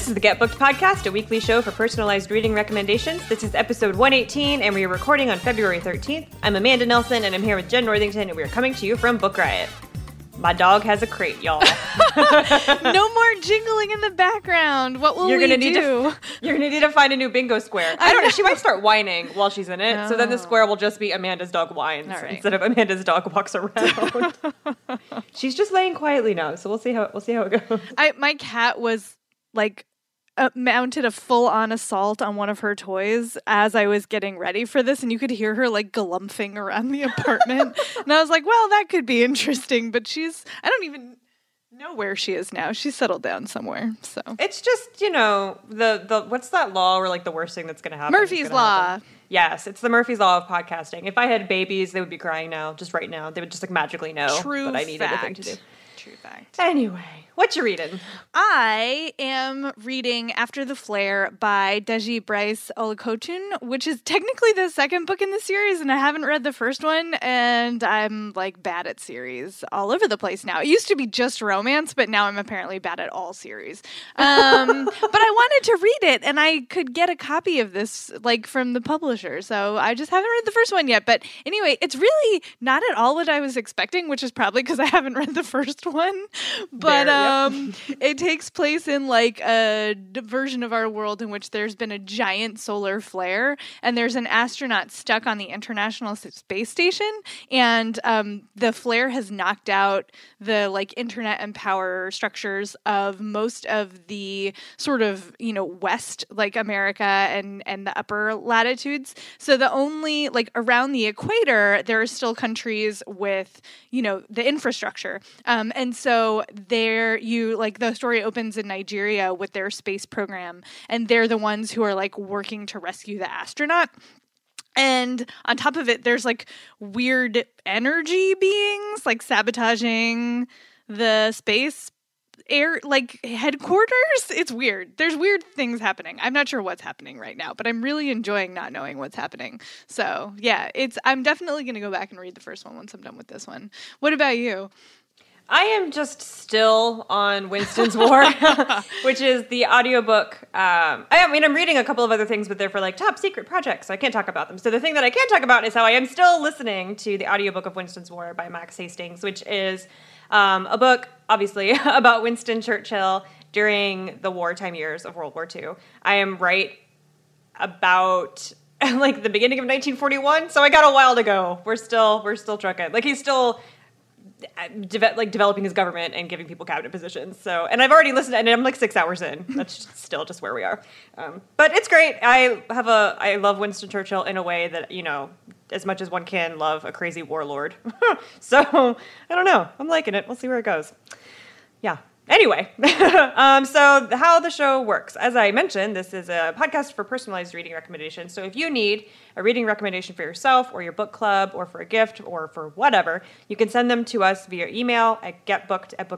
This is the Get Booked Podcast, a weekly show for personalized reading recommendations. This is episode 118, and we are recording on February 13th. I'm Amanda Nelson, and I'm here with Jen Northington, and we are coming to you from Book Riot. My dog has a crate, y'all. no more jingling in the background. What will you're we gonna need do? to you're gonna need to find a new bingo square. I don't know. She might start whining while she's in it, so then the square will just be Amanda's dog whines right. instead of Amanda's dog walks around. she's just laying quietly now, so we'll see how we'll see how it goes. I my cat was like uh, mounted a full on assault on one of her toys as I was getting ready for this, and you could hear her like galumphing around the apartment. and I was like, well, that could be interesting, but she's I don't even know where she is now. She's settled down somewhere. So It's just you know the the what's that law where like the worst thing that's gonna happen? Murphy's Law. happen? Yes, it's the Murphy's Law of podcasting. If I had babies, they would be crying now, just right now. They would just like magically know True that I needed a thing to fact. do. True fact. Anyway, what you reading? I am reading After the Flare by Deji Bryce Olukotun, which is technically the second book in the series, and I haven't read the first one, and I'm like bad at series all over the place now. It used to be just romance, but now I'm apparently bad at all series. Um, but I wanted to read it, and I could get a copy of this like from the publisher, so I just haven't read the first one yet. But anyway, it's really not at all what I was expecting, which is probably because I haven't read the first one. But There, yep. Um, it takes place in like a version of our world in which there's been a giant solar flare and there's an astronaut stuck on the International Space Station and um, the flare has knocked out the like internet and power structures of most of the sort of you know west like America and and the upper latitudes. So the only like around the equator there are still countries with you know the infrastructure um, and so there you like the story opens in nigeria with their space program and they're the ones who are like working to rescue the astronaut. And on top of it there's like weird energy beings like sabotaging the space air like headquarters? It's weird. There's weird things happening. I'm not sure what's happening right now but i'm really enjoying not knowing what's happening. So yeah it's i'm definitely going to go back and read the first one once i'm done with this one. What about you I am just still on Winston's War, which is the audiobook. Um, I mean, I'm reading a couple of other things, but they're for like top secret projects, so I can't talk about them. So the thing that I can talk about is how I am still listening to the audiobook of Winston's War by Max Hastings, which is um, a book, obviously, about Winston Churchill during the wartime years of World War II. I am right about like the beginning of 1941 so i got a while to go we're still we're still trucking like he's still uh, deve- like developing his government and giving people cabinet positions. So and i've already listened and i'm like six hours in. That's still just where we are. Um, but it's great. I have a i love winston churchill in a way that you know as much as one can love a crazy warlord. So i don't know. I'm liking it. We'll see where it goes. Yeah. Anyway, um, so how the show works. As I mentioned, this is a podcast for personalized reading recommendations. So if you need a reading recommendation for yourself or your book club or for a gift or for whatever, you can send them to us via email at getbooked at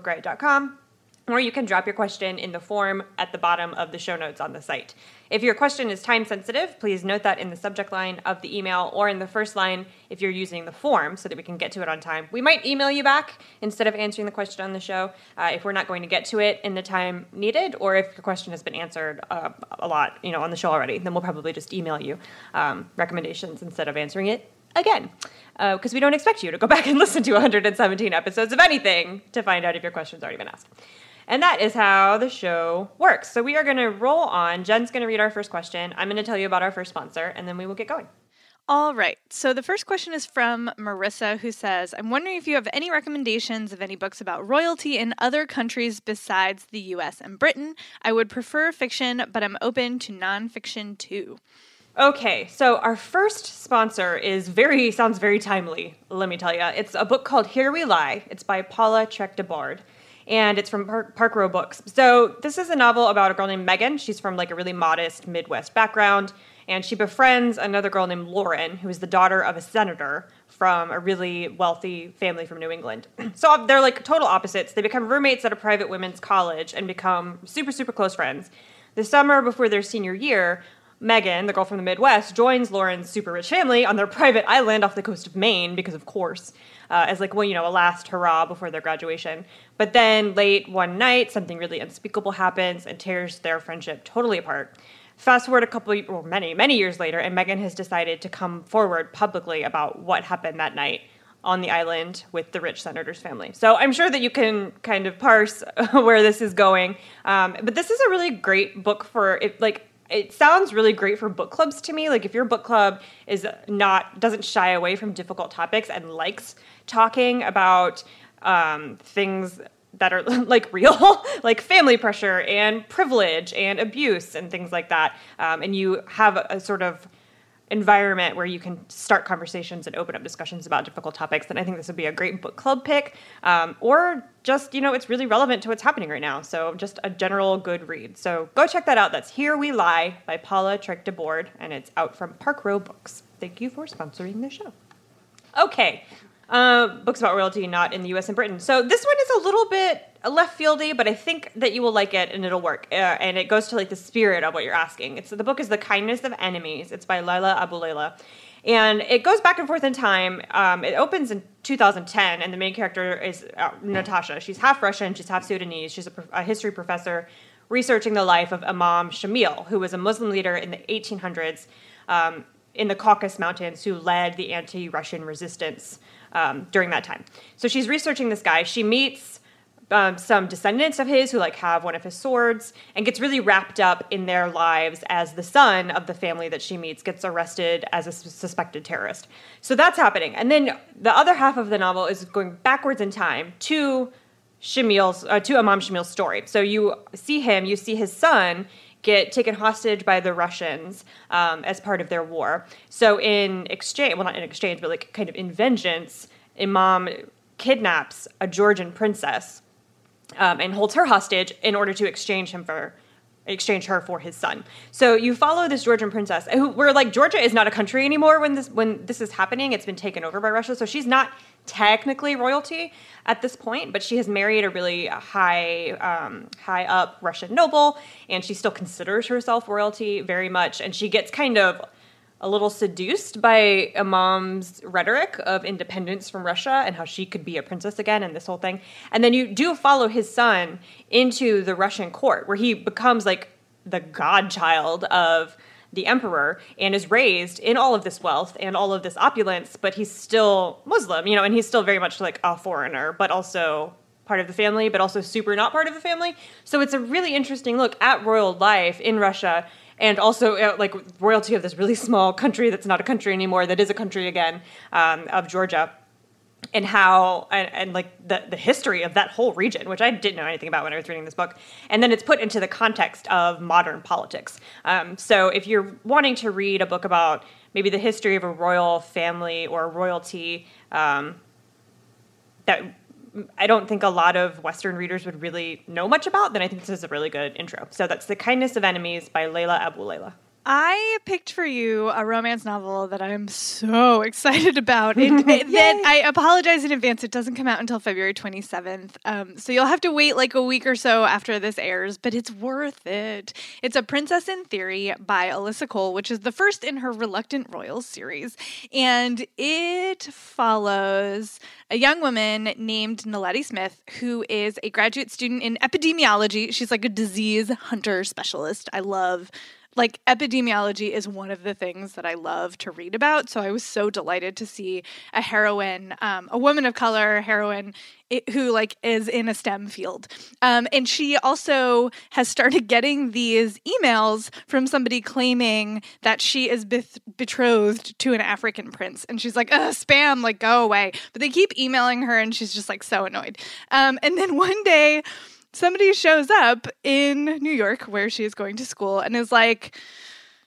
or you can drop your question in the form at the bottom of the show notes on the site. If your question is time sensitive, please note that in the subject line of the email or in the first line if you're using the form so that we can get to it on time. We might email you back instead of answering the question on the show uh, if we're not going to get to it in the time needed or if your question has been answered uh, a lot, you know, on the show already. Then we'll probably just email you um, recommendations instead of answering it again because we don't expect you to go back and listen to 117 episodes of anything to find out if your question's already been asked. And that is how the show works. So we are going to roll on. Jen's going to read our first question. I'm going to tell you about our first sponsor, and then we will get going. All right. So the first question is from Marissa, who says, I'm wondering if you have any recommendations of any books about royalty in other countries besides the US and Britain. I would prefer fiction, but I'm open to nonfiction too. Okay, so our first sponsor is very sounds very timely. Let me tell you, it's a book called Here We Lie. It's by Paula Treick DeBoard, and it's from Park, Row Books. So this is a novel about a girl named Megan. She's from like a really modest Midwest background, and she befriends another girl named Lauren, who is the daughter of a senator from a really wealthy family from New England. so they're like total opposites. They become roommates at a private women's college and become super, super close friends. The summer before their senior year, Megan, the girl from the Midwest, joins Lauren's super rich family on their private island off the coast of Maine, because of course, uh, as like, well, you know, a last hurrah before their graduation. But then late one night, something really unspeakable happens and tears their friendship totally apart. Fast forward a couple, or many, many years later, and Megan has decided to come forward publicly about what happened that night on the island with the rich senator's family. So I'm sure that you can kind of parse where this is going. Um, but this is a really great book for it, like it sounds really great for book clubs to me. Like if your book club is not doesn't shy away from difficult topics and likes talking about um, things that are like real, like family pressure and privilege and abuse and things like that, um, and you have a, a sort of environment where you can start conversations and open up discussions about difficult topics, then I think this would be a great book club pick. Um, or just, you know, it's really relevant to what's happening right now. So just a general good read. So go check that out. That's Here We Lie by Paula Treick Bord, and it's out from Park Row Books. Thank you for sponsoring the show. Okay, uh, books about royalty not in the U.S. and Britain. So this one is a little bit left fieldy, but I think that you will like it and it'll work. Uh, and it goes to like the spirit of what you're asking. It's the book is The Kindness of Enemies. It's by Leila Aboulela. And it goes back and forth in time. Um, it opens in 2010, and the main character is uh, Natasha. She's half Russian, she's half Sudanese. She's a, a, history professor researching the life of Imam Shamil, who was a Muslim leader in the 1800s um, in the Caucasus Mountains who led the anti Russian resistance um, during that time. So she's researching this guy. She meets um, some descendants of his who like have one of his swords and gets really wrapped up in their lives as the son of the family that she meets gets arrested as a suspected terrorist. So that's happening. And then the other half of the novel is going backwards in time to Shamil's uh, to Imam Shamil's story. So you see him, you see his son get taken hostage by the Russians um, as part of their war. So in exchange, well, not in exchange, but like kind of in vengeance, Imam kidnaps a Georgian princess um, and holds her hostage in order to exchange him for exchange her for his son. So you follow this Georgian princess who we're like Georgia is not a country anymore when this when this is happening. It's been taken over by Russia. So she's not technically royalty at this point, but she has married a really high um, high up Russian noble and she still considers herself royalty very much and she gets kind of a little seduced by Imam's rhetoric of independence from Russia and how she could be a princess again and this whole thing. And then you do follow his son into the Russian court where he becomes like the godchild of the emperor and is raised in all of this wealth and all of this opulence, but he's still Muslim, you know, and he's still very much like a foreigner, but also part of the family, but also super not part of the family. So it's a really interesting look at royal life in Russia and also uh, like royalty of this really small country that's not a country anymore, that is a country again, um, of Georgia. And how, and, and, like the, the history of that whole region, which I didn't know anything about when I was reading this book. And then it's put into the context of modern politics. Um, so if you're wanting to read a book about maybe the history of a royal family or royalty, um, that I don't think a lot of Western readers would really know much about, then I think this is a really good intro. So that's The Kindness of Enemies by Leila Abu Aboulela. I picked for you a romance novel that I'm so excited about. It, it, that I apologize in advance. It doesn't come out until February 27th. Um, so you'll have to wait like a week or so after this airs, but it's worth it. It's A Princess in Theory by Alyssa Cole, which is the first in her Reluctant Royals series. And it follows a young woman named Naledi Smith, who is a graduate student in epidemiology. She's like a disease hunter specialist. I love like epidemiology is one of the things that I love to read about. So I was so delighted to see a heroine, um, a woman of color heroine it, who like is in a STEM field. Um, and she also has started getting these emails from somebody claiming that she is beth- betrothed to an African prince. And she's like, spam, like go away. But they keep emailing her and she's just like so annoyed. Um, and then one day, somebody shows up in New York where she is going to school and is like,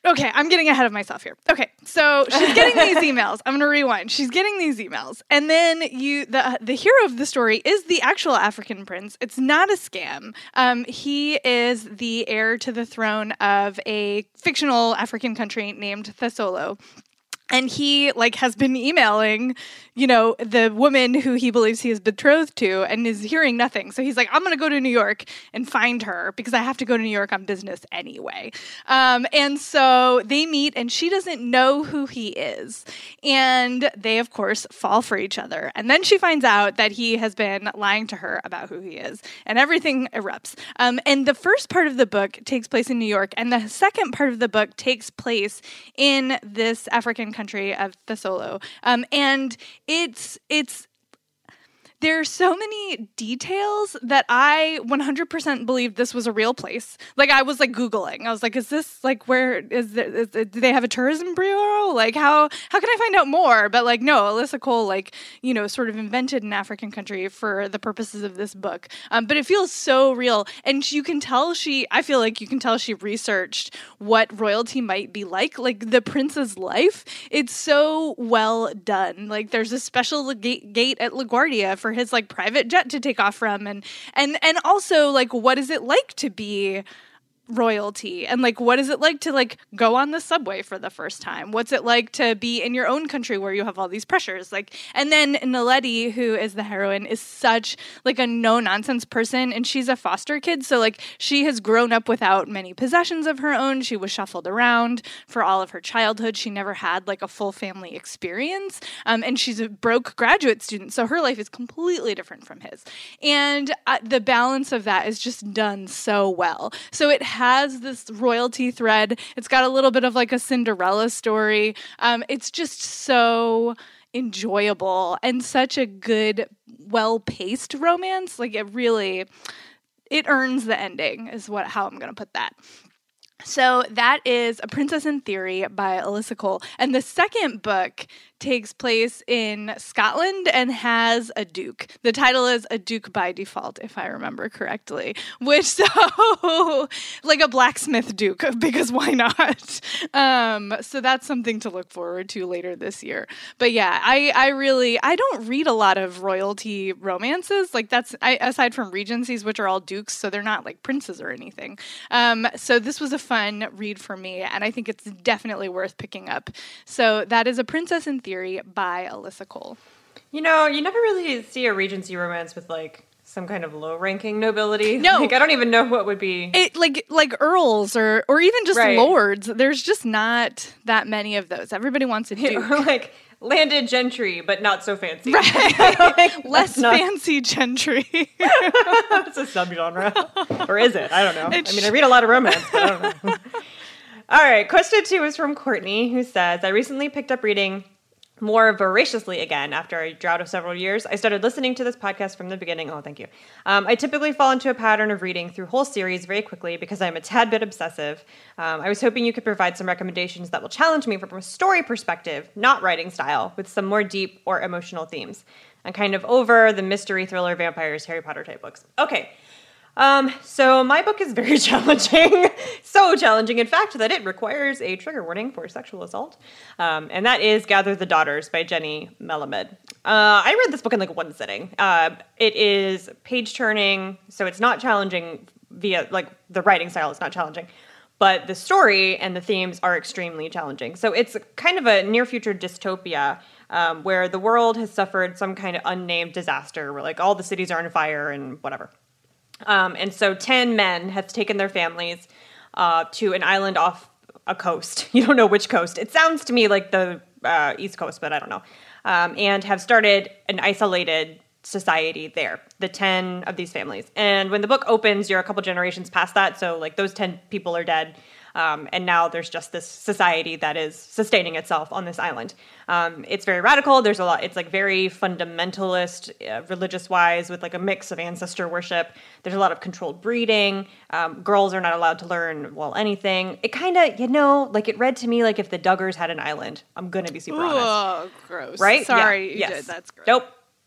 okay, I'm getting ahead of myself here. Okay, so she's getting these emails. I'm gonna rewind. She's getting these emails, and then you, the the hero of the story is the actual African prince. It's not a scam. Um, he is the heir to the throne of a fictional African country named Thesolo and he like has been emailing you know the woman who he believes he is betrothed to and is hearing nothing. So he's like i'm going to go to new york and find her because i have to go to new york on business anyway. Um, and so they meet and she doesn't know who he is. And they of course fall for each other. And then she finds out that he has been lying to her about who he is. And everything erupts. Um, and the first part of the book takes place in new york. And the second part of the book takes place in this african country of Thesolo. Um, and it's it's there's so many details that I 100% believed this was a real place. Like I was like googling. I was like, is this like where is, there, is do they have a tourism bureau? Like how how can I find out more? But like no, Alyssa Cole like you know sort of invented an African country for the purposes of this book. Um, but it feels so real, and you can tell she. I feel like you can tell she researched what royalty might be like, like the prince's life. It's so well done. Like there's a special gate, gate at LaGuardia for his like private jet to take off from and and and also like what is it like to be royalty? And like what is it like to like go on the subway for the first time? What's it like to be in your own country where you have all these pressures? Like and then Naledi who is the heroine is such like a no nonsense person and she's a foster kid. So like she has grown up without many possessions of her own. She was shuffled around for all of her childhood. She never had like a full family experience. Um, and she's a broke graduate student so her life is completely different from his. And uh, the balance of that is just done so well. So it has this royalty thread. It's got a little bit of like a Cinderella story. Um, it's just so enjoyable and such a good, well paced romance. Like it really, it earns the ending. Is what how I'm gonna put that. So that is A Princess in Theory by Alyssa Cole. And the second book takes place in Scotland and has a duke. The title is A Duke by Default, if I remember correctly. Which so like a blacksmith duke, because why not? Um, so that's something to look forward to later this year. But yeah, I I really I don't read a lot of royalty romances. Like that's I, aside from Regencies, which are all dukes, so they're not like princes or anything. Um, so this was a fun read for me, and I think it's definitely worth picking up. So that is a Princess in Theory by Alyssa Cole. You know, you never really see a Regency romance with like some kind of low ranking nobility. No. Like I don't even know what would be It like like earls or or even just Right. lords. There's just not that many of those. Everybody wants a duke. or like landed gentry, but not so fancy. Right. Less not- fancy gentry. It's a subgenre. or is it? I don't know. I mean, I read a lot of romance, but I don't know. All right, question two is from Courtney, who says, I recently picked up reading more voraciously again after a drought of several years. I started listening to this podcast from the beginning. Oh, thank you. Um, I typically fall into a pattern of reading through whole series very quickly because I'm a tad bit obsessive. Um, I was hoping you could provide some recommendations that will challenge me from a story perspective, not writing style, with some more deep or emotional themes. I'm kind of over the mystery thriller, vampires, Harry Potter type books. Okay. Um, so my book is very challenging, so challenging, in fact, that it requires a trigger warning for sexual assault. Um, and that is Gather the Daughters by Jennie Melamed. Uh, I read this book in like one sitting. Uh, it is page turning, so it's not challenging via like the writing style is not challenging. But the story and the themes are extremely challenging. So it's kind of a near future dystopia um, where the world has suffered some kind of unnamed disaster where like all the cities are on fire and whatever. Um, and so 10 men have taken their families uh, to an island off a coast. You don't know which coast. It sounds to me like the uh, East Coast, but I don't know. Um, and have started an isolated society there, the 10 of these families. And when the book opens, you're a couple generations past that. So, like, those 10 people are dead. Um, and now there's just this society that is sustaining itself on this island. Um, it's very radical. There's a lot. It's like very fundamentalist, uh, religious-wise, with like a mix of ancestor worship. There's a lot of controlled breeding. Um, girls are not allowed to learn well anything. It kind of, you know, like it read to me like if the Duggars had an island. I'm gonna be super honest oh, gross. right? Sorry, Yeah, you yes. did. That's gross. Nope.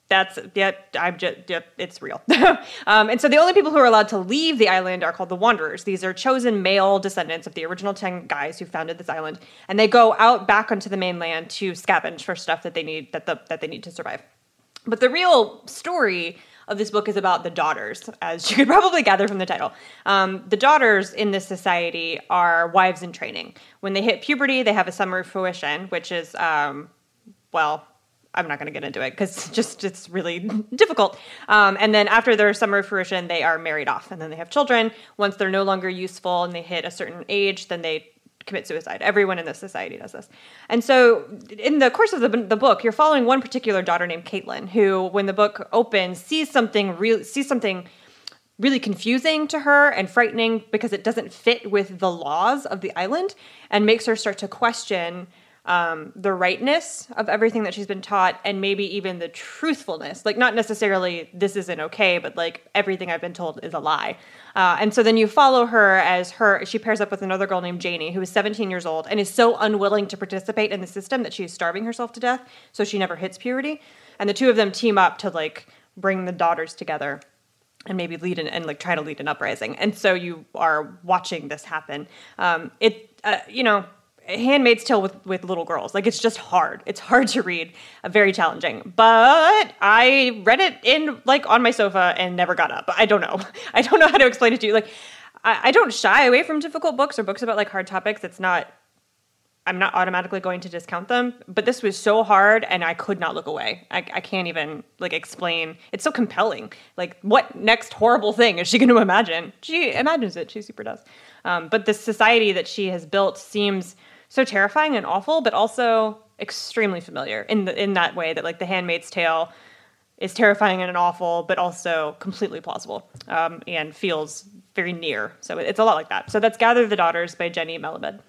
That's yeah, I'm just yeah, it's real. um, and so the only people who are allowed to leave the island are called the Wanderers. These are chosen male descendants of the original ten guys who founded this island, and they go out back onto the mainland to scavenge for stuff that they need that the that they need to survive. But the real story of this book is about the daughters, as you could probably gather from the title. Um, the daughters in this society are wives in training. When they hit puberty, they have a summer fruition, which is um, well I'm not going to get into it because just it's really difficult. Um, and then after their summer fruition, they are married off, and then they have children. Once they're no longer useful and they hit a certain age, then they commit suicide. Everyone in this society does this. And so, in the course of the, the book, you're following one particular daughter named Caitlin, who, when the book opens, sees something real, sees something really confusing to her and frightening because it doesn't fit with the laws of the island, and makes her start to question um, the rightness of everything that she's been taught and maybe even the truthfulness. Like not necessarily this isn't okay but like everything i've been told is a lie. Uh, and so then you follow her as her she pairs up with another girl named janie who is 17 years old and is so unwilling to participate in the system that she is starving herself to death so she never hits puberty. And the two of them team up to like bring the daughters together and maybe lead an, and like try to lead an uprising. And so you are watching this happen. Um, it uh, you know Handmaid's Tale with, with little girls. Like it's just hard. It's hard to read, uh, very challenging. But I read it in like on my sofa and never got up. I don't know. I don't know how to explain it to you. Like I, I don't shy away from difficult books or books about like hard topics. It's not. I'm not automatically going to discount them, but this was so hard and I could not look away. I, I can't even like explain. It's so compelling. Like, what next horrible thing is she going to imagine? She imagines it. She super does. Um, but the society that she has built seems so terrifying and awful, but also extremely familiar in the, in that way that like The Handmaid's Tale is terrifying and awful, but also completely plausible um, and feels very near. So it's a lot like that. So that's Gather the Daughters by Jennie Melamed.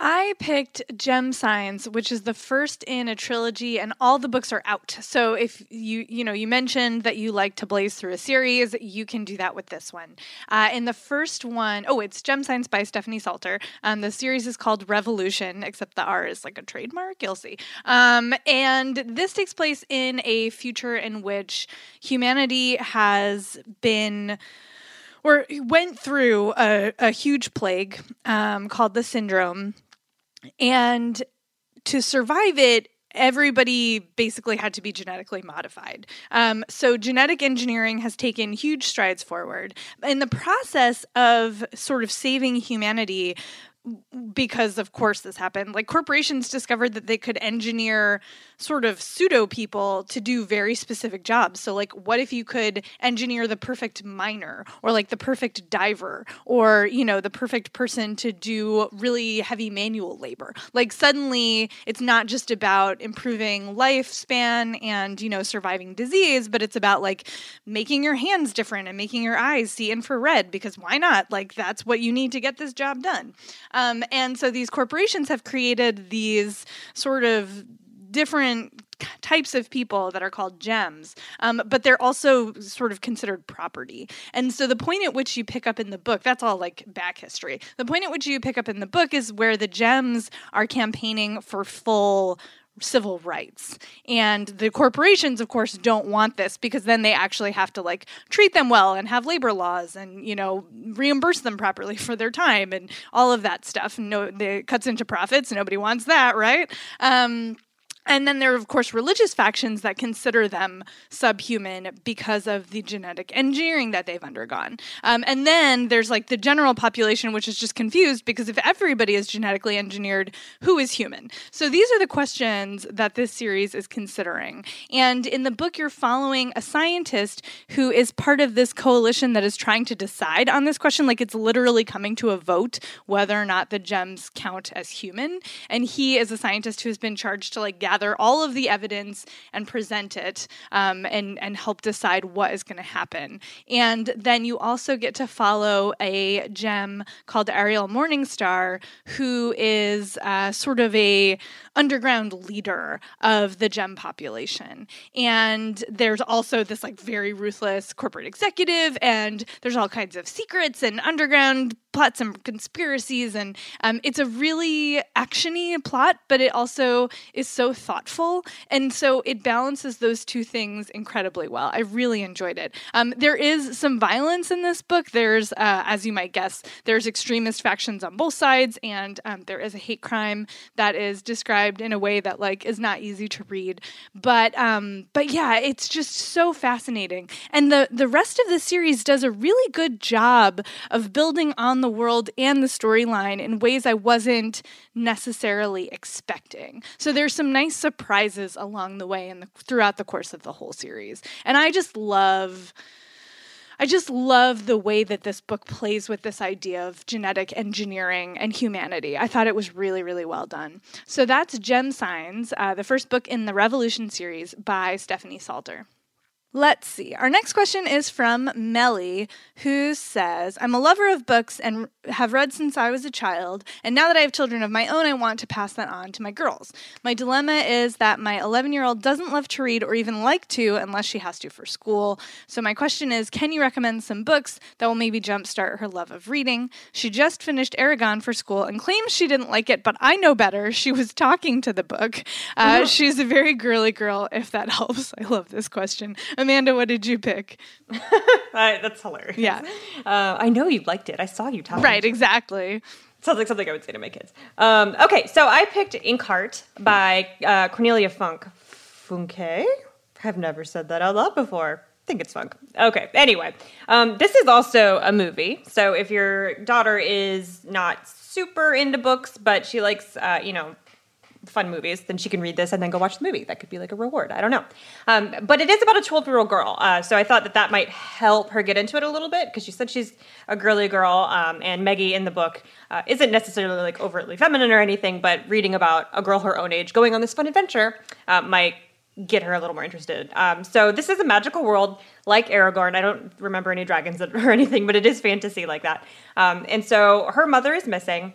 I picked Gem Signs, which is the first in a trilogy, and all the books are out. So if you you know you mentioned that you like to blaze through a series, you can do that with this one. Uh, in the first one, oh, it's Gem Signs by Stephanie Saulter. Um, the series is called Revolution, except the R is like a trademark. You'll see. Um, and this takes place in a future in which humanity has been or went through a, a huge plague um, called the syndrome and to survive it, everybody basically had to be genetically modified. Um, so genetic engineering has taken huge strides forward. In the process of sort of saving humanity, because of course this happened. Like corporations discovered that they could engineer sort of pseudo people to do very specific jobs. So like what if you could engineer the perfect miner or like the perfect diver or you know the perfect person to do really heavy manual labor? Like suddenly it's not just about improving lifespan and you know surviving disease but it's about like making your hands different and making your eyes see infrared because why not? Like that's what you need to get this job done um, and so these corporations have created these sort of different types of people that are called gems, um, but they're also sort of considered property. And so the point at which you pick up in the book, that's all like back history. The point at which you pick up in the book is where the gems are campaigning for full civil rights. And the corporations, of course, don't want this because then they actually have to like treat them well and have labor laws and, you know, reimburse them properly for their time and all of that stuff. No, it cuts into profits. Nobody wants that, right? Um, and then there are, of course, religious factions that consider them subhuman because of the genetic engineering that they've undergone. Um, and then there's like the general population, which is just confused because if everybody is genetically engineered, who is human? So these are the questions that this series is considering. And in the book, you're following a scientist who is part of this coalition that is trying to decide on this question. Like it's literally coming to a vote whether or not the gems count as human. And he is a scientist who has been charged to like gather gather all of the evidence and present it um, and, and help decide what is going to happen. And then you also get to follow a gem called Ariel Morningstar, who is uh, sort of a underground leader of the gem population. And there's also this like very ruthless corporate executive, and there's all kinds of secrets and underground plots and conspiracies, and um, it's a really actiony plot, but it also is so thoughtful, and so it balances those two things incredibly well. I really enjoyed it. Um, there is some violence in this book. There's, uh, as you might guess, there's extremist factions on both sides, and um, there is a hate crime that is described in a way that like is not easy to read. But um, but yeah, it's just so fascinating, and the the rest of the series does a really good job of building on the world and the storyline in ways I wasn't necessarily expecting. So there's some nice surprises along the way and throughout the course of the whole series, and I just love I just love the way that this book plays with this idea of genetic engineering and humanity. I thought it was really, really well done. So that's Gem Signs, uh, the first book in the Revolution series by Stephanie Saulter. Let's see. Our next question is from Melly, who says, I'm a lover of books and have read since I was a child, and now that I have children of my own, I want to pass that on to my girls. My dilemma is that my 11 year old doesn't love to read or even like to unless she has to for school. So, my question is can you recommend some books that will maybe jumpstart her love of reading? She just finished Eragon for school and claims she didn't like it, but I know better. She was talking to the book. Uh, oh. She's a very girly girl, if that helps. I love this question. Amanda, what did you pick? that's hilarious. Yeah. Uh, I know you liked it. I saw you talking. Right, exactly. Sounds like something I would say to my kids. Um, okay, so I picked Inkheart by uh, Cornelia Funk. Funke? I've never said that out loud before. I think it's funk. Okay, anyway, um, this is also a movie. So if your daughter is not super into books, but she likes, uh, you know, fun movies, then she can read this and then go watch the movie. That could be like a reward. I don't know. Um, but it is about a 12 year old girl. Uh, so I thought that that might help her get into it a little bit because she said she's a girly girl. Um, and Maggie in the book uh, isn't necessarily like overtly feminine or anything, but reading about a girl her own age going on this fun adventure uh, might get her a little more interested. Um, so this is a magical world like Aragorn. I don't remember any dragons or anything, but it is fantasy like that. Um, and so her mother is missing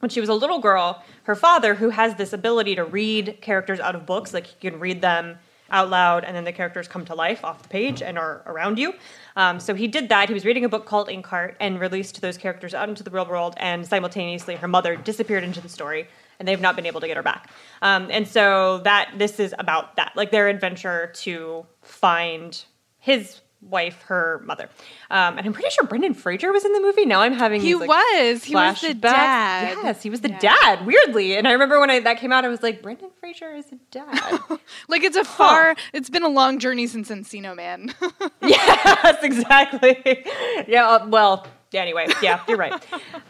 when she was a little girl, her father, who has this ability to read characters out of books, like he can read them out loud and then the characters come to life off the page and are around you. Um, so he did that. He was reading a book called Inkheart and released those characters out into the real world, and simultaneously her mother disappeared into the story and they've not been able to get her back. Um, and so that this is about that, like their adventure to find his wife, her mother. Um, and I'm pretty sure Brendan Fraser was in the movie. Now I'm having he these, like, was he was the dad. Yes, he was the yeah. dad. Weirdly, and I remember when I, that came out, I was like, Brendan Fraser is a dad. like it's a far. It's been a long journey since Encino Man. yes, exactly. Yeah. Uh, well. Yeah, anyway, yeah, you're right.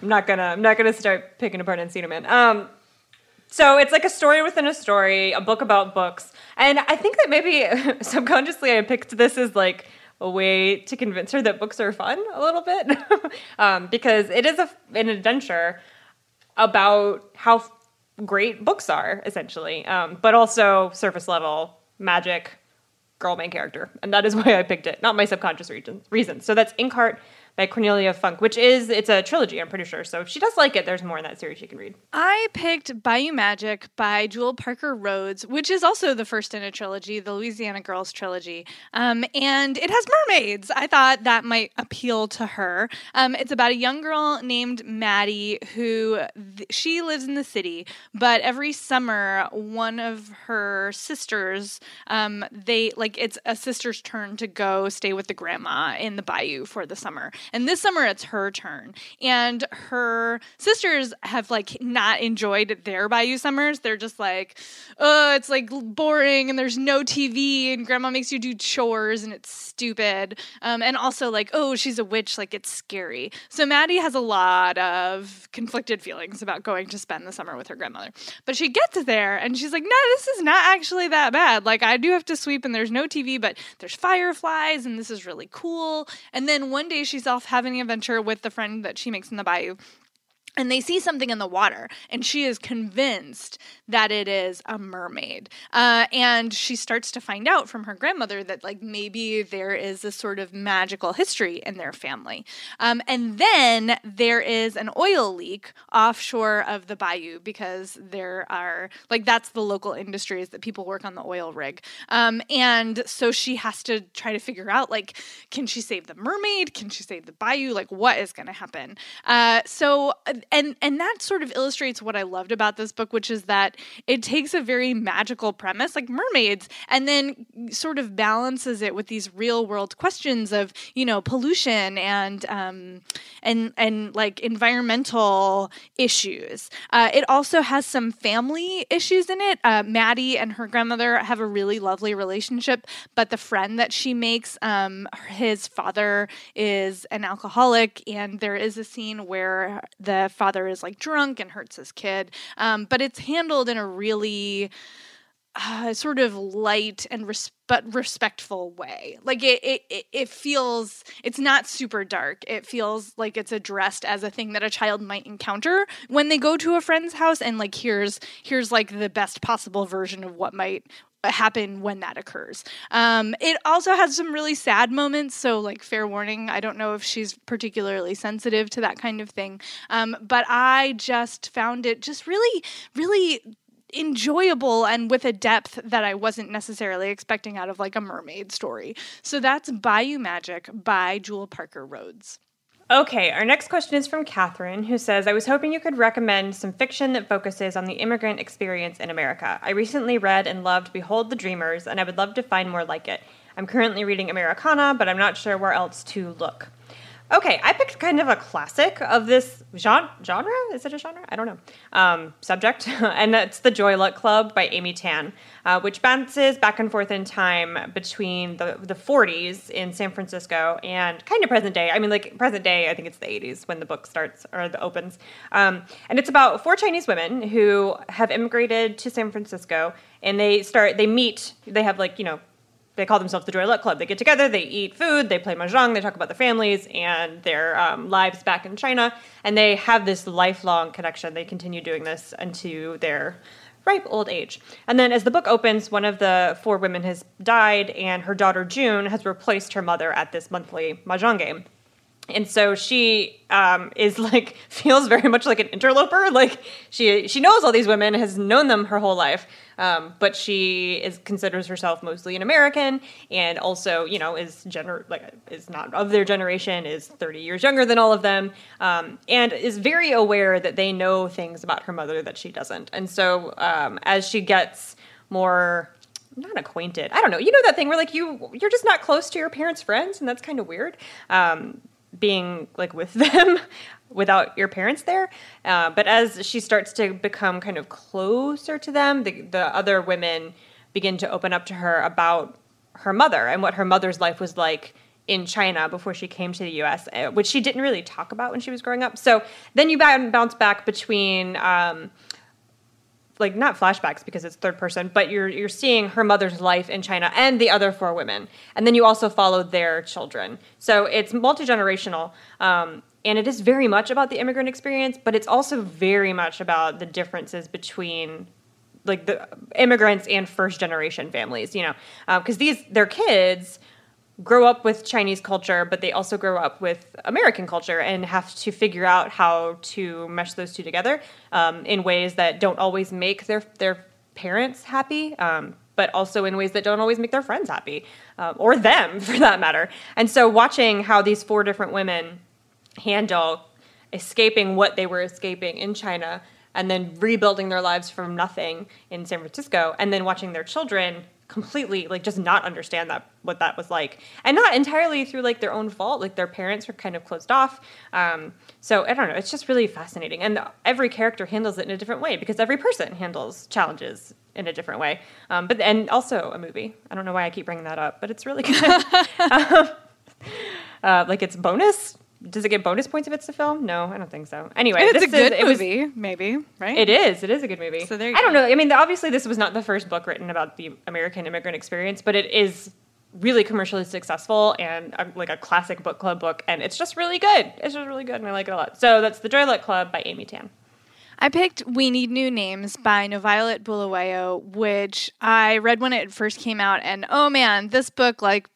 I'm not gonna. I'm not gonna start picking apart Encino Man. Um. So it's like a story within a story, a book about books. And I think that maybe subconsciously I picked this as like a way to convince her that books are fun a little bit. Um, because it is a, an adventure about how great books are essentially. Um, but also surface level magic girl main character. And that is why i picked it not my subconscious reasons reasons so that's inkheart by Cornelia Funk, which is it's a trilogy, I'm pretty sure. So if she does like it, there's more in that series she can read. I picked Bayou Magic by Jewell Parker Rhodes, which is also the first in a trilogy, the Louisiana Girls trilogy. Um, and it has mermaids. I thought that might appeal to her. Um, it's about a young girl named Maddie who th- she lives in the city, but every summer one of her sisters, um, they like it's a sister's turn to go stay with the grandma in the bayou for the summer. And this summer it's her turn. And her sisters have like not enjoyed their Bayou summers. They're just like, oh, it's like boring and there's no TV and grandma makes you do chores and it's stupid. Um, and also like, oh, she's a witch, like it's scary. So Maddie has a lot of conflicted feelings about going to spend the summer with her grandmother. But she gets there and she's like, no, this is not actually that bad. Like I do have to sweep and there's no TV, but there's fireflies and this is really cool. And then one day she's off having an adventure with the friend that she makes in the bayou and they see something in the water and she is convinced that it is a mermaid. Uh, and she starts to find out from her grandmother that like maybe there is a sort of magical history in their family. Um, and then there is an oil leak offshore of the bayou because there are like that's the local industry is that people work on the oil rig. Um, and so she has to try to figure out like can she save the mermaid? Can she save the bayou? Like what is going to happen? Uh, so and and that sort of illustrates what I loved about this book, which is that it takes a very magical premise like mermaids and then sort of balances it with these real world questions of you know pollution and um, and and like environmental issues. Uh, it also has some family issues in it. Uh, Maddie and her grandmother have a really lovely relationship, but the friend that she makes, um, his father is an alcoholic, and there is a scene where the father is like drunk and hurts his kid. Um, but it's handled in a really uh, sort of light and res- but respectful way. Like it, it, it feels it's not super dark. It feels like it's addressed as a thing that a child might encounter when they go to a friend's house, and like here's here's like the best possible version of what might happen when that occurs. Um, it also has some really sad moments, so like fair warning, I don't know if she's particularly sensitive to that kind of thing. Um, but I just found it just really, really enjoyable and with a depth that I wasn't necessarily expecting out of like a mermaid story. So that's Bayou Magic by Jewell Parker Rhodes. Okay, our next question is from Catherine, who says, I was hoping you could recommend some fiction that focuses on the immigrant experience in America. I recently read and loved Behold the Dreamers, and I would love to find more like it. I'm currently reading Americana, but I'm not sure where else to look. Okay, I picked kind of a classic of this genre. Is it a genre? I don't know. Um, subject, and that's the Joy Luck Club by Amy Tan, uh, which bounces back and forth in time between the the 40s in San Francisco and kind of present day. I mean, like present day. I think it's the 80s when the book starts or the opens, um, and it's about four Chinese women who have immigrated to San Francisco, and they start they meet. They have like you know they call themselves the Joy Luck Club. They get together, they eat food, they play mahjong, they talk about their families and their um, lives back in China, and they have this lifelong connection. They continue doing this into their ripe old age. And then as the book opens, one of the four women has died, and her daughter June has replaced her mother at this monthly mahjong game and so she um, is like feels very much like an interloper like she she knows all these women has known them her whole life um, but she is considers herself mostly an american and also you know is gener like is not of their generation is 30 years younger than all of them um, and is very aware that they know things about her mother that she doesn't and so um, as she gets more not acquainted. I don't know. You know that thing where like you you're just not close to your parents' friends, and that's kind of weird. Um, being like with them without your parents there. Uh, but as she starts to become kind of closer to them, the, the other women begin to open up to her about her mother and what her mother's life was like in China before she came to the US, uh, which she didn't really talk about when she was growing up. So then you bounce back between. Um, like not flashbacks because it's third person, but you're you're seeing her mother's life in China and the other four women, and then you also follow their children. So it's multi generational, um, and it is very much about the immigrant experience, but it's also very much about the differences between like the immigrants and first generation families. You know, because uh, these their kids grow up with Chinese culture, but they also grow up with American culture and have to figure out how to mesh those two together um, in ways that don't always make their their parents happy. Um, but also in ways that don't always make their friends happy, um, or them for that matter. And so, watching how these four different women handle escaping what they were escaping in China and then rebuilding their lives from nothing in San Francisco, and then watching their children completely like just not understand that what that was like. And not entirely through like their own fault like their parents were kind of closed off. Um, so i don't know it's just really fascinating. And every character handles it in a different way because every person handles challenges in a different way. Um, but and also a movie. I don't know why i keep bringing that up but it's really good. Um, uh, like it's bonus does it get bonus points if it's a film? No, I don't think so. Anyway, it's a good is, movie, was, maybe, right? It is. It is a good movie. So there I don't know. I mean, obviously, this was not the first book written about the American immigrant experience, but it is really commercially successful and like a classic book club book, and it's just really good. It's just really good, and I like it a lot. So that's The Joy Luck Club by Amy Tan. I picked We Need New Names by Noviolet Bulawayo, which I read when it first came out, and oh man, this book like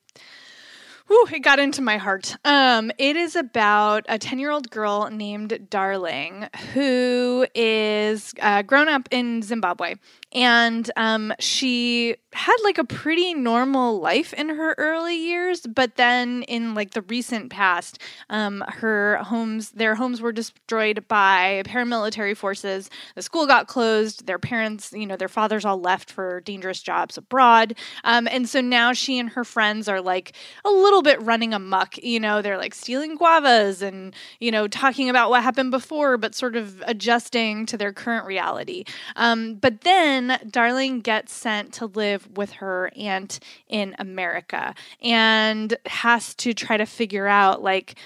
Whew, it got into my heart. Um, it is about a 10 year old girl named Darling who is uh, grown up in Zimbabwe. And um, she had like a pretty normal life in her early years but then in like the recent past um, her homes their homes were destroyed by paramilitary forces. The school got closed. Their parents you know their fathers all left for dangerous jobs abroad. Um, and so now she and her friends are like a little bit running amuck you know they're like stealing guavas and you know talking about what happened before but sort of adjusting to their current reality. Um, but then Darling gets sent to live with her aunt in America and has to try to figure out like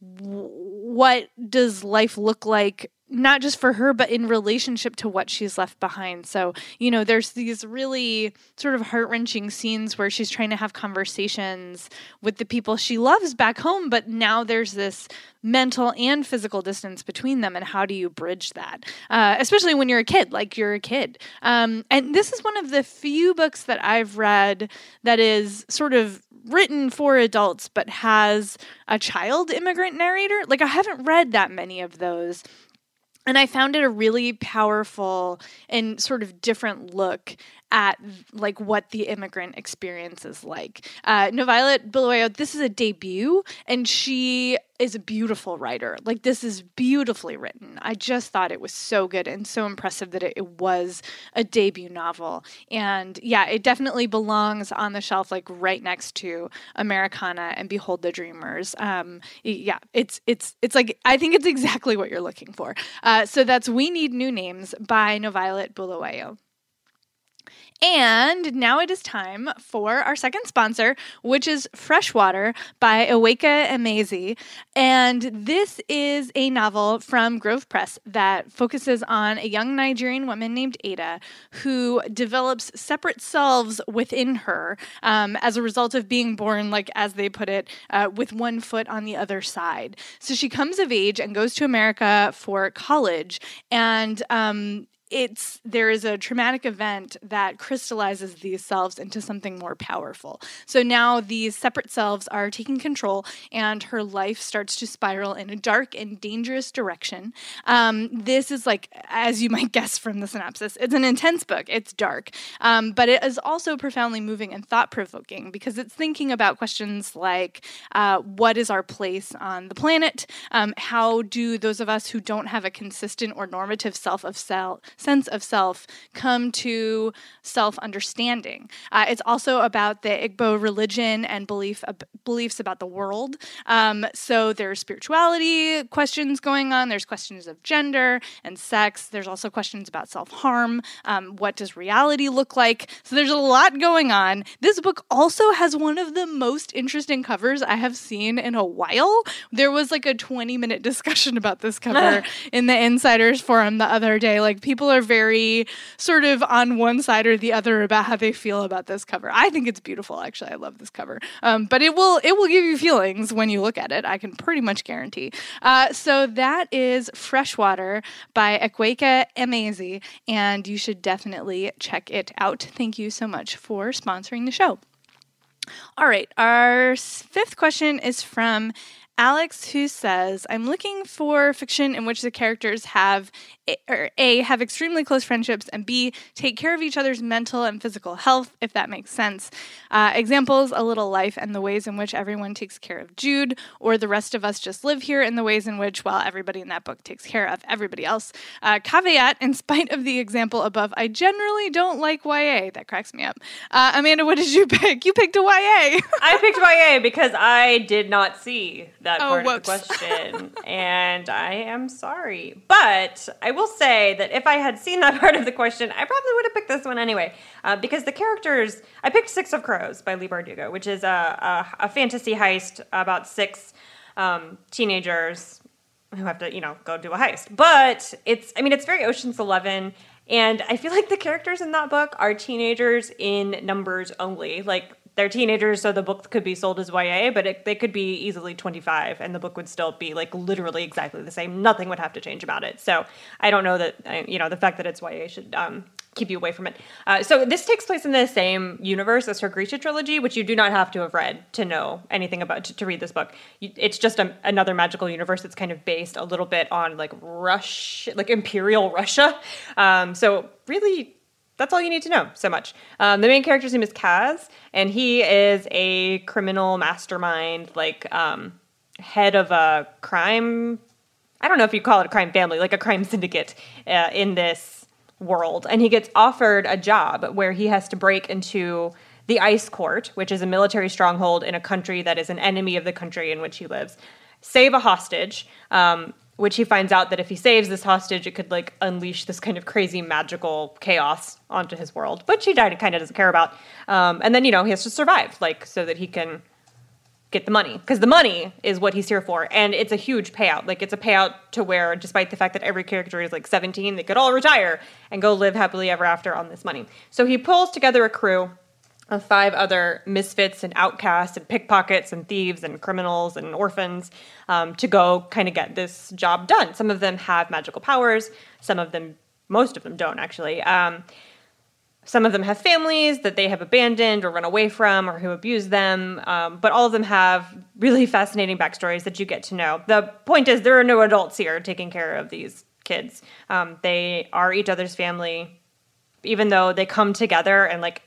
what does life look like not just for her but in relationship to what she's left behind. So you know there's these really sort of heart-wrenching scenes where she's trying to have conversations with the people she loves back home but now there's this mental and physical distance between them and how do you bridge that? Uh, especially when you're a kid like you're a kid. Um, and this is one of the few books that i've read that is sort of written for adults but has a child immigrant narrator. Like i haven't read that many of those and I found it a really powerful and sort of different look at like what the immigrant experience is like. Uh, Noviolet Bulawayo, this is a debut, and she is a beautiful writer. Like this is beautifully written. I just thought it was so good and so impressive that it, it was a debut novel. And yeah, it definitely belongs on the shelf, like right next to Americana and Behold the Dreamers. Um, yeah, it's it's it's like I think it's exactly what you're looking for. Uh, so that's We Need New Names by Noviolet Bulawayo. And now it is time for our second sponsor, which is Freshwater by Akwaeke Emezi. And this is a novel from Grove Press that focuses on a young Nigerian woman named Ada who develops separate selves within her um, as a result of being born, like as they put it, uh, with one foot on the other side. So she comes of age and goes to America for college. And um, it's there is a traumatic event that crystallizes these selves into something more powerful. So now these separate selves are taking control, and her life starts to spiral in a dark and dangerous direction. Um, this is like, as you might guess from the synopsis, it's an intense book. It's dark, um, but it is also profoundly moving and thought provoking because it's thinking about questions like, uh, what is our place on the planet? Um, how do those of us who don't have a consistent or normative self of self sense of self come to self understanding. Uh, it's also about the Igbo religion and belief uh, beliefs about the world. Um, so there's spirituality questions going on. There's questions of gender and sex. There's also questions about self harm. Um, what does reality look like? So there's a lot going on. This book also has one of the most interesting covers I have seen in a while. There was like a 20 minute discussion about this cover in the Insiders Forum the other day. Like people are very sort of on one side or the other about how they feel about this cover. I think it's beautiful. Actually, I love this cover. Um, but it will it will give you feelings when you look at it. I can pretty much guarantee. Uh, so that is Freshwater by Akwaeke Emezi, and you should definitely check it out. Thank you so much for sponsoring the show. All right, our fifth question is from Alex, who says, I'm looking for fiction in which the characters have a, or A, have extremely close friendships, and B, take care of each other's mental and physical health, if that makes sense. Uh, examples A Little Life and the ways in which everyone takes care of Jude, or the rest of us just live here, and the ways in which, well, everybody in that book takes care of everybody else. Uh, caveat, in spite of the example above, I generally don't like YA. That cracks me up. Uh, Amanda, what did you pick? You picked a YA. I picked YA because I did not see that oh, part whoops. of the question, and I am sorry. But I will say that if I had seen that part of the question, I probably would have picked this one anyway, uh, because the characters. I picked Six of Crows by Leigh Bardugo, which is a, a, a fantasy heist about six um, teenagers who have to, you know, go do a heist. But it's, I mean, it's very Ocean's Eleven. And I feel like the characters in that book are teenagers in numbers only. Like they're teenagers, so the book could be sold as YA, but it, they could be easily 25, and the book would still be like literally exactly the same. Nothing would have to change about it. So I don't know that you know the fact that it's YA should um, keep you away from it. Uh, so this takes place in the same universe as her Grisha trilogy, which you do not have to have read to know anything about to, to read this book. It's just a, another magical universe that's kind of based a little bit on like Russia, like Imperial Russia. Um, so really that's all you need to know so much. Um, the main character's name is Kaz, and he is a criminal mastermind, like um, head of a crime. I don't know if you call it a crime family, like a crime syndicate uh, in this world. And he gets offered a job where he has to break into the Ice Court, which is a military stronghold in a country that is an enemy of the country in which he lives, save a hostage. Um, which he finds out that if he saves this hostage, it could like unleash this kind of crazy magical chaos onto his world, which he kind of doesn't care about. Um, and then you know he has to survive, like so that he can get the money because the money is what he's here for, and it's a huge payout. Like it's a payout to where, despite the fact that every character is like 17, they could all retire and go live happily ever after on this money. So he pulls together a crew of five other misfits and outcasts and pickpockets and thieves and criminals and orphans um, to go kind of get this job done. Some of them have magical powers, some of them, most of them don't actually. Um, some of them have families that they have abandoned or run away from or who abuse them, um, but all of them have really fascinating backstories that you get to know. The point is, there are no adults here taking care of these kids. Um, they are each other's family, even though they come together and like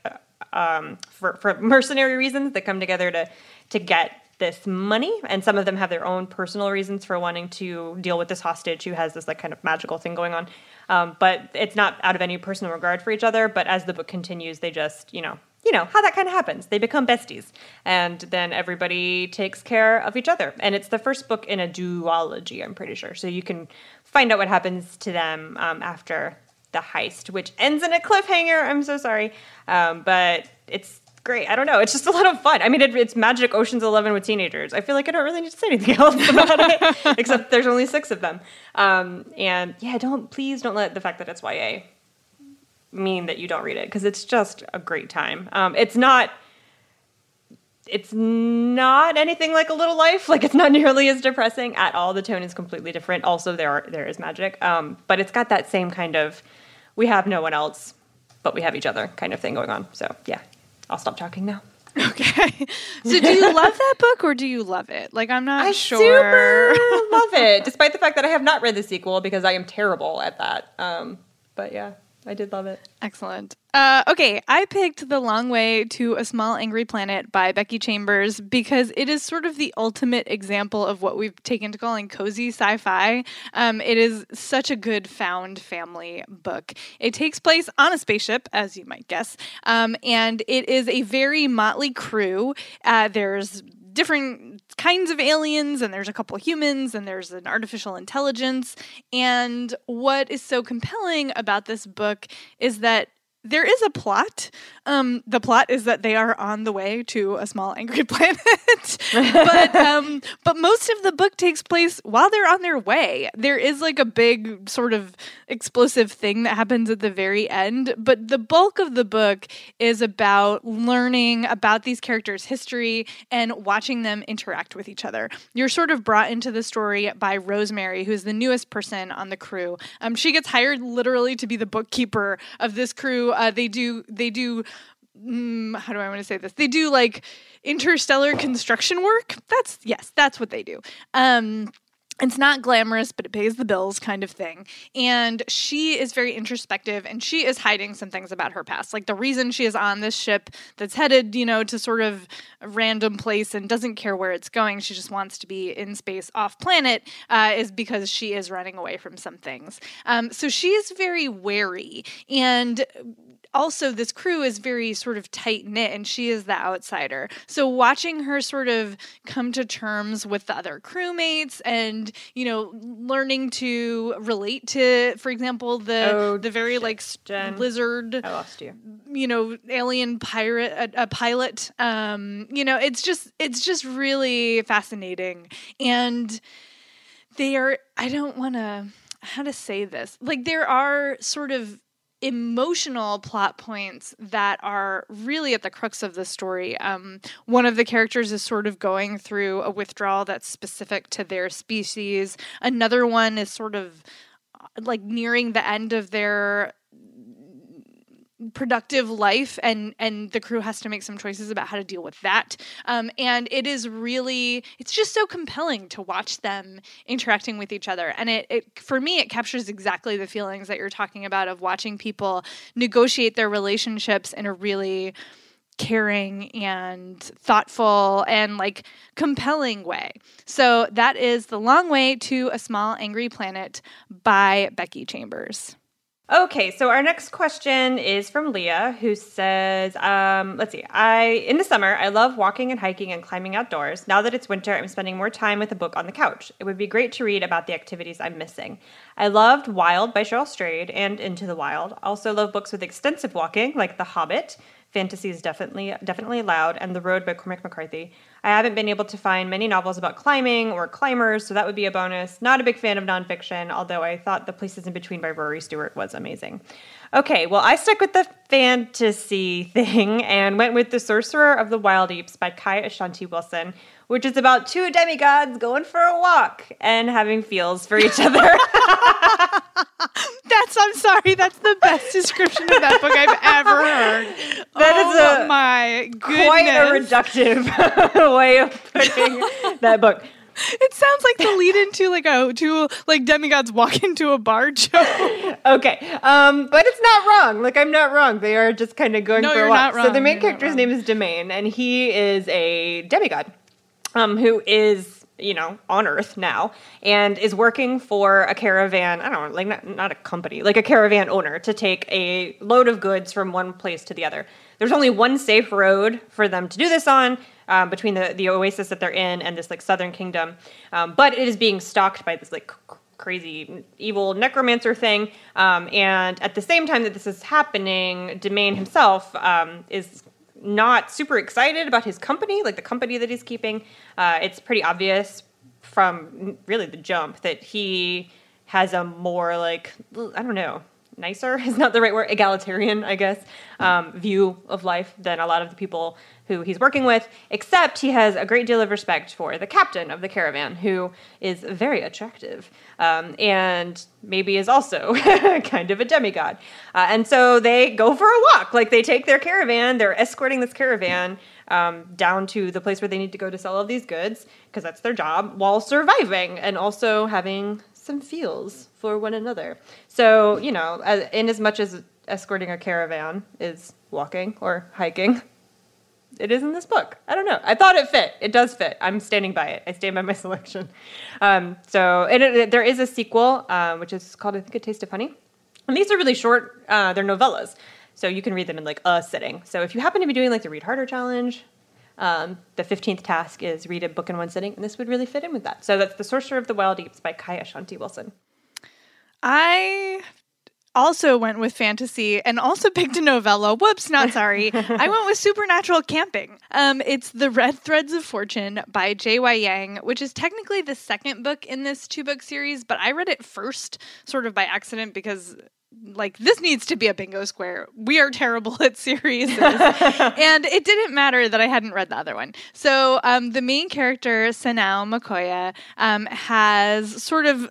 um, for, for mercenary reasons that come together to to get this money. And some of them have their own personal reasons for wanting to deal with this hostage who has this like kind of magical thing going on. Um, but it's not out of any personal regard for each other. But as the book continues they just you know you know how that kind of happens. They become besties. And then everybody takes care of each other. And it's the first book in a duology i'm pretty sure. So you can find out what happens to them um, after the heist, which ends in a cliffhanger. I'm so sorry, um, but it's great. I don't know. It's just a lot of fun. I mean, it, it's Magic Ocean's Eleven with teenagers. I feel like I don't really need to say anything else about it, except there's only six of them. Um, and yeah, don't please don't let the fact that it's YA mean that you don't read it because it's just a great time. Um, it's not. It's not anything like a little life. Like it's not nearly as depressing at all. The tone is completely different. Also, there are there is magic, um, but it's got that same kind of we have no one else, but we have each other kind of thing going on. So yeah, I'll stop talking now. Okay. So do you love that book or do you love it? Like I'm not I sure. super love it, despite the fact that I have not read the sequel because I am terrible at that. Um, but yeah, I did love it. Excellent. Uh, okay, I picked The Long Way to a Small Angry Planet by Becky Chambers because it is sort of the ultimate example of what we've taken to calling cozy sci fi. Um, it is such a good found family book. It takes place on a spaceship, as you might guess, um, and it is a very motley crew. Uh, there's different kinds of aliens and there's a couple humans and there's an artificial intelligence. And what is so compelling about this book is that there is a plot. Um, the plot is that they are on the way to a small angry planet, but um, but most of the book takes place while they're on their way. There is like a big sort of explosive thing that happens at the very end, but the bulk of the book is about learning about these characters' history and watching them interact with each other. You're sort of brought into the story by Rosemary, who's the newest person on the crew. Um, she gets hired literally to be the bookkeeper of this crew uh, they do they do mm, how do I want to say this? They do like interstellar construction work. That's yes, that's what they do. Um, it's not glamorous, but it pays the bills, kind of thing. And she is very introspective and she is hiding some things about her past. Like the reason she is on this ship that's headed, you know, to sort of a random place and doesn't care where it's going, she just wants to be in space off planet, uh, is because she is running away from some things. Um, so she is very wary. And also this crew is very sort of tight knit and she is the outsider. So watching her sort of come to terms with the other crewmates and, you know, learning to relate to, for example, the Oh, the very shit, like Jenn. lizard I lost you. you know alien pirate a, a pilot um you know it's just it's just really fascinating and they are i don't want to how to say this like there are sort of emotional plot points that are really at the crux of the story. Um, one of the characters is sort of going through a withdrawal that's specific to their species. Another one is sort of uh, like nearing the end of their productive life and and the crew has to make some choices about how to deal with that um, and it is really it's just so compelling to watch them interacting with each other and it, it for me it captures exactly the feelings that you're talking about of watching people negotiate their relationships in a really caring and thoughtful and like compelling way. So that is The Long Way to a Small Angry Planet by Becky Chambers. Okay, so our next question is from Leah, who says, um, "Let's see. I in the summer I love walking and hiking and climbing outdoors. Now that it's winter, I'm spending more time with a book on the couch. It would be great to read about the activities I'm missing. I loved Wild by Cheryl Strayed and Into the Wild. Also love books with extensive walking, like The Hobbit." Fantasy is definitely definitely allowed, and The Road by Cormac McCarthy. I haven't been able to find many novels about climbing or climbers, so that would be a bonus. Not a big fan of nonfiction, although I thought The Places in Between by Rory Stewart was amazing. Okay, well, I stuck with the fantasy thing and went with The Sorcerer of the Wildeeps by Kai Ashanti Wilson, which is about two demigods going for a walk and having feels for each other. that's I'm sorry, that's the best description of that book I've ever heard. That oh, is a my goodness. Quite a reductive way of putting that book. It sounds like the lead into like a two like demigods walk into a bar show. okay, um, but it's not wrong. Like I'm not wrong. They are just kind of going no, for a walk. So the main you're character's name is Demane, and he is a demigod, um, who is you know, on Earth now, and is working for a caravan. I don't know, like not, not a company, like a caravan owner to take a load of goods from one place to the other. There's only one safe road for them to do this on. Um, between the, the oasis that they're in and this like southern kingdom, um, but it is being stalked by this like c- crazy evil necromancer thing. Um, and at the same time that this is happening, Demane himself um, is not super excited about his company, like the company that he's keeping. Uh, it's pretty obvious from really the jump that he has a more like I don't know nicer is not the right word egalitarian I guess um, view of life than a lot of the people who he's working with. Except he has a great deal of respect for the captain of the caravan, who is very attractive um, and maybe is also kind of a demigod. Uh, and so they go for a walk. Like they take their caravan, they're escorting this caravan um, down to the place where they need to go to sell all these goods because that's their job while surviving and also having some feels for one another. So, you know, in as much as escorting a caravan is walking or hiking, it is in this book. I don't know. I thought it fit. It does fit. I'm standing by it. I stand by my selection. Um, so it, it, there is a sequel, um, which is called I think A Taste of Honey. And these are really short. Uh, they're novellas, so you can read them in like a sitting. So if you happen to be doing like the Read Harder challenge, um, the 15th task is read a book in one sitting, and this would really fit in with that. So that's The Sorcerer of the Wildeeps by Kai Ashanti Wilson. I also went with fantasy and also picked a novella. Whoops, not sorry. I went with supernatural camping. Um, it's The Red Threads of Fortune by J.Y. Yang, which is technically the second book in this two book series, but I read it first sort of by accident because like this needs to be a bingo square. We are terrible at series, and it didn't matter that I hadn't read the other one. So um, the main character, Sanao Mokoya, um, has sort of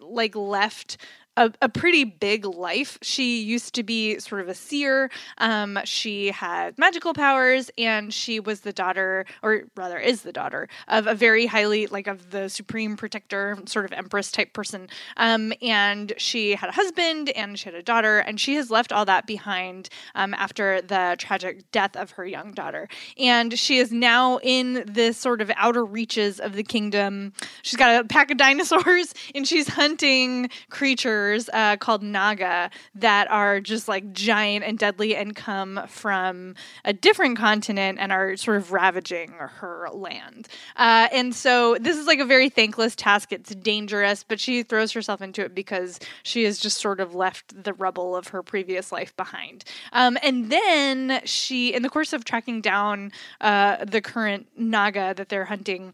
like left a, a, pretty big life. She used to be sort of a seer. Um, she had magical powers, and she was the daughter, or rather, is the daughter of a very highly, like, of the supreme protector, sort of empress type person. Um, and she had a husband, and she had a daughter, and she has left all that behind um, after the tragic death of her young daughter. And she is now in this sort of outer reaches of the kingdom. She's got a pack of dinosaurs, and she's hunting creatures uh, called Naga that are just like giant and deadly and come from a different continent and are sort of ravaging her land. Uh, and so this is like a very thankless task. It's dangerous, but she throws herself into it because she has just sort of left the rubble of her previous life behind. Um, and then she, in the course of tracking down uh, the current Naga that they're hunting,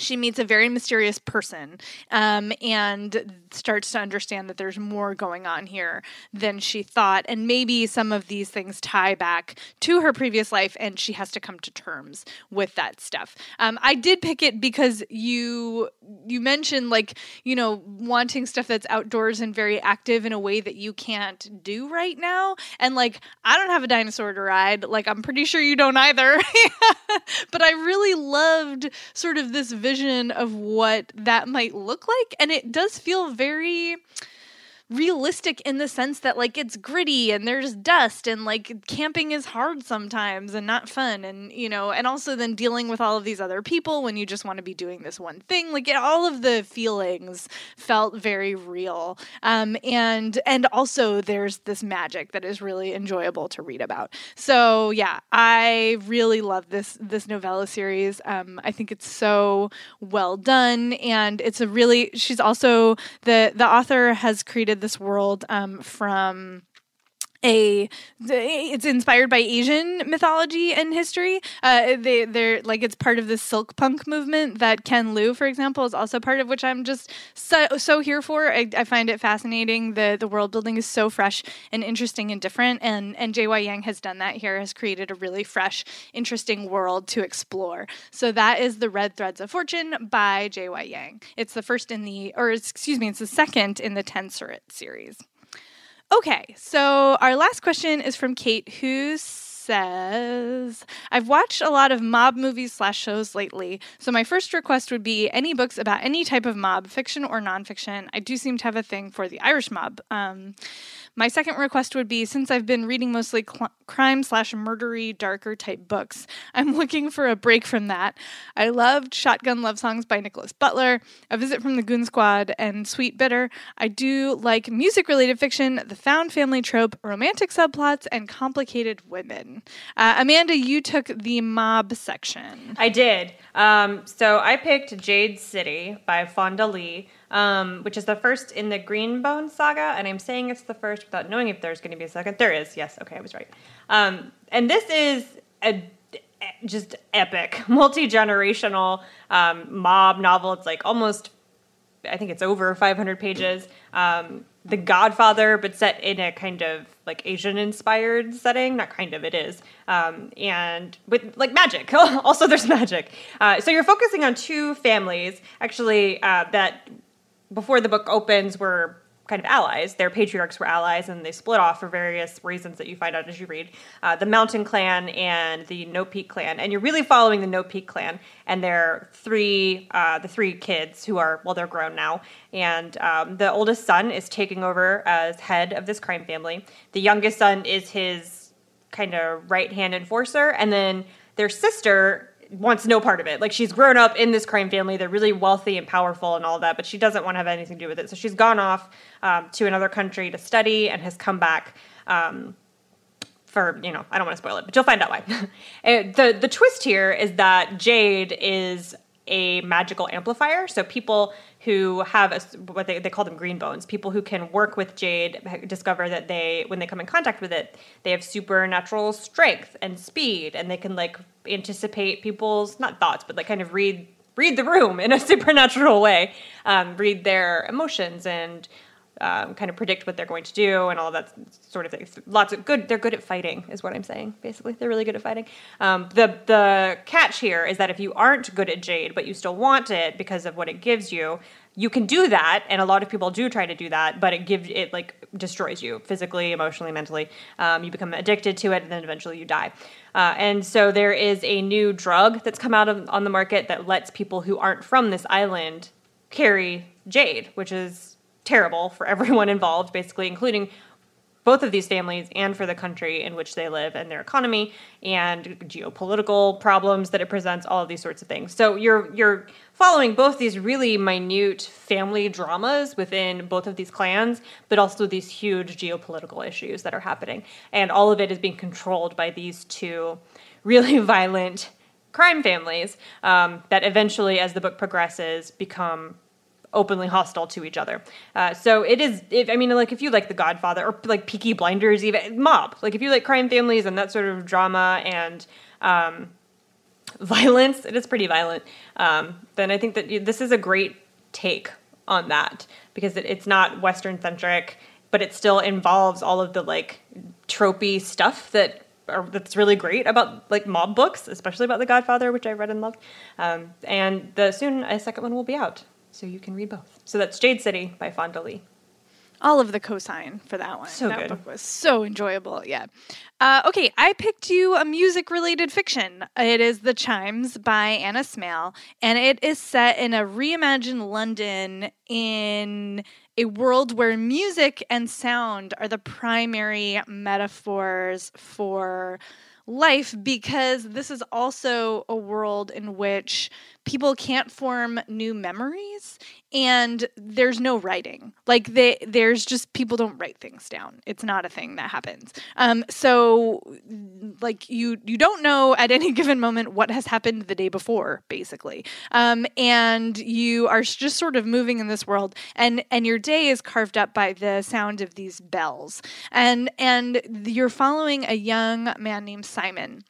she meets a very mysterious person um, and starts to understand that there's more going on here than she thought. And maybe some of these things tie back to her previous life and she has to come to terms with that stuff. Um, i did pick it because you you mentioned like you know wanting stuff that's outdoors and very active in a way that you can't do right now. And like i don't have a dinosaur to ride. Like i'm pretty sure you don't either. But i really loved sort of this vision of what that might look like. And it does feel very realistic in the sense that like it's gritty and there's dust and like camping is hard sometimes and not fun and you know and also then dealing with all of these other people when you just want to be doing this one thing like it, all of the feelings felt very real. Um, and and also there's this magic that is really enjoyable to read about. So yeah i really love this this novella series. Um, i think it's so well done and it's a really she's also the the author has created this world um, from a it's inspired by Asian mythology and history. Uh, they they're like it's part of the silk punk movement that Ken Liu, for example, is also part of, which I'm just so so here for. I, I find it fascinating. the The world building is so fresh and interesting and different, and and J.Y. Yang has done that here. Has created a really fresh, interesting world to explore. So that is the Red Threads of Fortune by J.Y. Yang. It's the first in the, or excuse me, it's the second in the Tensorate series. Okay, so our last question is from Kate, who says, I've watched a lot of mob movies slash shows lately, so my first request would be any books about any type of mob, fiction or nonfiction. I do seem to have a thing for the Irish mob. Um, my second request would be since I've been reading mostly cl- crime slash murdery, darker type books, I'm looking for a break from that. I loved Shotgun Love Songs by Nickolas Butler, A Visit from the Goon Squad, and Sweet Bitter. I do like music related fiction, the found family trope, romantic subplots, and complicated women. Uh, Amanda, you took the mob section. I did. Um, so I picked Jade City by Fonda Lee um, which is the first in the Greenbone saga. And I'm saying it's the first without knowing if there's going to be a second. There is, yes. Okay, I was right. Um, and this is a just epic, multi generational um, mob novel. It's like almost, I think it's over 500 pages. Um, the Godfather, but set in a kind of like Asian inspired setting. Not kind of, it is. Um, and with like magic. also, there's magic. Uh, so you're focusing on two families, actually, uh, that before the book opens were kind of allies. Their patriarchs were allies, and they split off for various reasons that you find out as you read. Uh, the Mountain Clan and the No Peak Clan, and you're really following the No Peak Clan and their three, uh, the three kids who are well, they're grown now, and um, the oldest son is taking over as head of this crime family. The youngest son is his kind of right hand enforcer, and then their sister wants no part of it. Like she's grown up in this crime family. They're really wealthy and powerful and all that, but she doesn't want to have anything to do with it. So she's gone off um, to another country to study and has come back. Um, for you know, I don't want to spoil it, but you'll find out why. the the twist here is that Jade is a magical amplifier. So people who have a, what they, they call them green bones, people who can work with jade discover that they, when they come in contact with it, they have supernatural strength and speed, and they can like anticipate people's not thoughts, but like kind of read read the room in a supernatural way, um, read their emotions and um, kind of predict what they're going to do and all that sort of thing. Lots of good. They're good at fighting, is what I'm saying. Basically, they're really good at fighting. Um, the the catch here is that if you aren't good at Jade, but you still want it because of what it gives you, you can do that, and a lot of people do try to do that, but it gives it like destroys you physically, emotionally, mentally. Um, you become addicted to it, and then eventually you die. Uh, and so there is a new drug that's come out of, on the market that lets people who aren't from this island carry jade, which is terrible for everyone involved, basically, including both of these families and for the country in which they live and their economy and geopolitical problems that it presents all of these sorts of things. So you're you're following both these really minute family dramas within both of these clans but also these huge geopolitical issues that are happening. And all of it is being controlled by these two really violent crime families um, that eventually as the book progresses become openly hostile to each other. Uh, so it is. If, I mean, like if you like The Godfather or like Peaky Blinders, even Mob. Like if you like crime families and that sort of drama and um, violence, it is pretty violent, um, then I think that this is a great take on that because it, it's not Western centric, but it still involves all of the like tropey stuff that are, that's really great about like mob books, especially about The Godfather, which I read and loved. Um, and the soon a second one will be out, so you can read both. So that's Jade City by Fonda Lee all of the cosign for that one. So that good. book was so enjoyable. Yeah. Uh, okay, I picked you a music related fiction. It is The Chimes by Anna Smaill, and it is set in a reimagined London in a world where music and sound are the primary metaphors for life because this is also a world in which people can't form new memories and there's no writing. Like they there's just people don't write things down. It's not a thing that happens. Um, so like you you don't know at any given moment what has happened the day before basically. Um, and you are just sort of moving in this world and and your day is carved up by the sound of these bells. And and you're following a young man named simon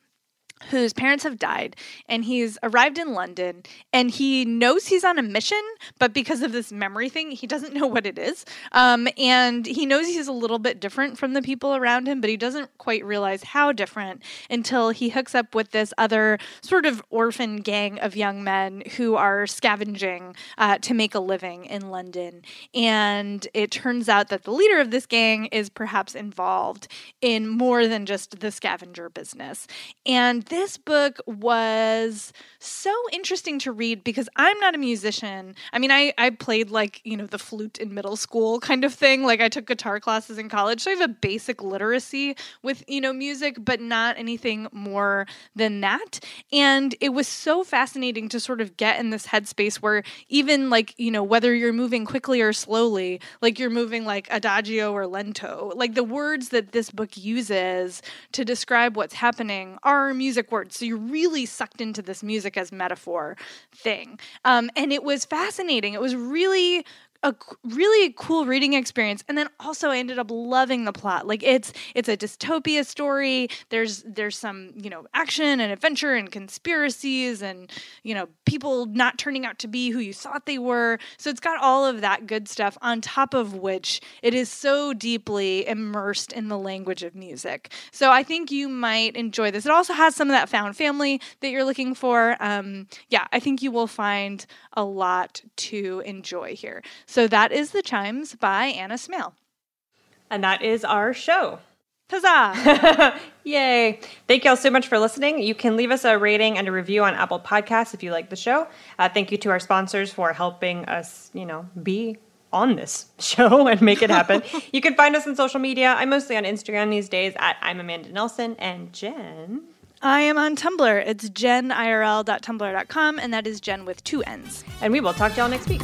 whose parents have died and he's arrived in London and he knows he's on a mission, but because of this memory thing, he doesn't know what it is. Um, and he knows he's a little bit different from the people around him, but he doesn't quite realize how different until he hooks up with this other sort of orphan gang of young men who are scavenging uh, to make a living in London. And it turns out that the leader of this gang is perhaps involved in more than just the scavenger business. And this book was so interesting to read because I'm not a musician. I mean, I, I played like, you know, the flute in middle school kind of thing. Like I took guitar classes in college. So I have a basic literacy with, you know, music, but not anything more than that. And it was so fascinating to sort of get in this headspace where even like, you know, whether you're moving quickly or slowly, like you're moving like adagio or lento, like the words that this book uses to describe what's happening are music words. So you're really sucked into this music as metaphor thing. Um, and it was fascinating. It was really a really cool reading experience and then also I ended up loving the plot. Like it's it's a dystopia story. There's there's some, you know, action and adventure and conspiracies and, you know, people not turning out to be who you thought they were. So it's got all of that good stuff on top of which it is so deeply immersed in the language of music. So I think you might enjoy this. It also has some of that found family that you're looking for. Um, yeah, I think you will find a lot to enjoy here. So that is The Chimes by Anna Smaill. And that is our show. Huzzah! Yay. Thank you all so much for listening. You can leave us a rating and a review on Apple Podcasts if you like the show. Uh, thank you to our sponsors for helping us, you know, be on this show and make it happen. you can find us on social media. I'm mostly on Instagram these days at I'm Amanda Nelson and Jenn. I am on Tumblr. It's jennirl.tumblr.com, and that is Jenn with two N's. And we will talk to y'all next week.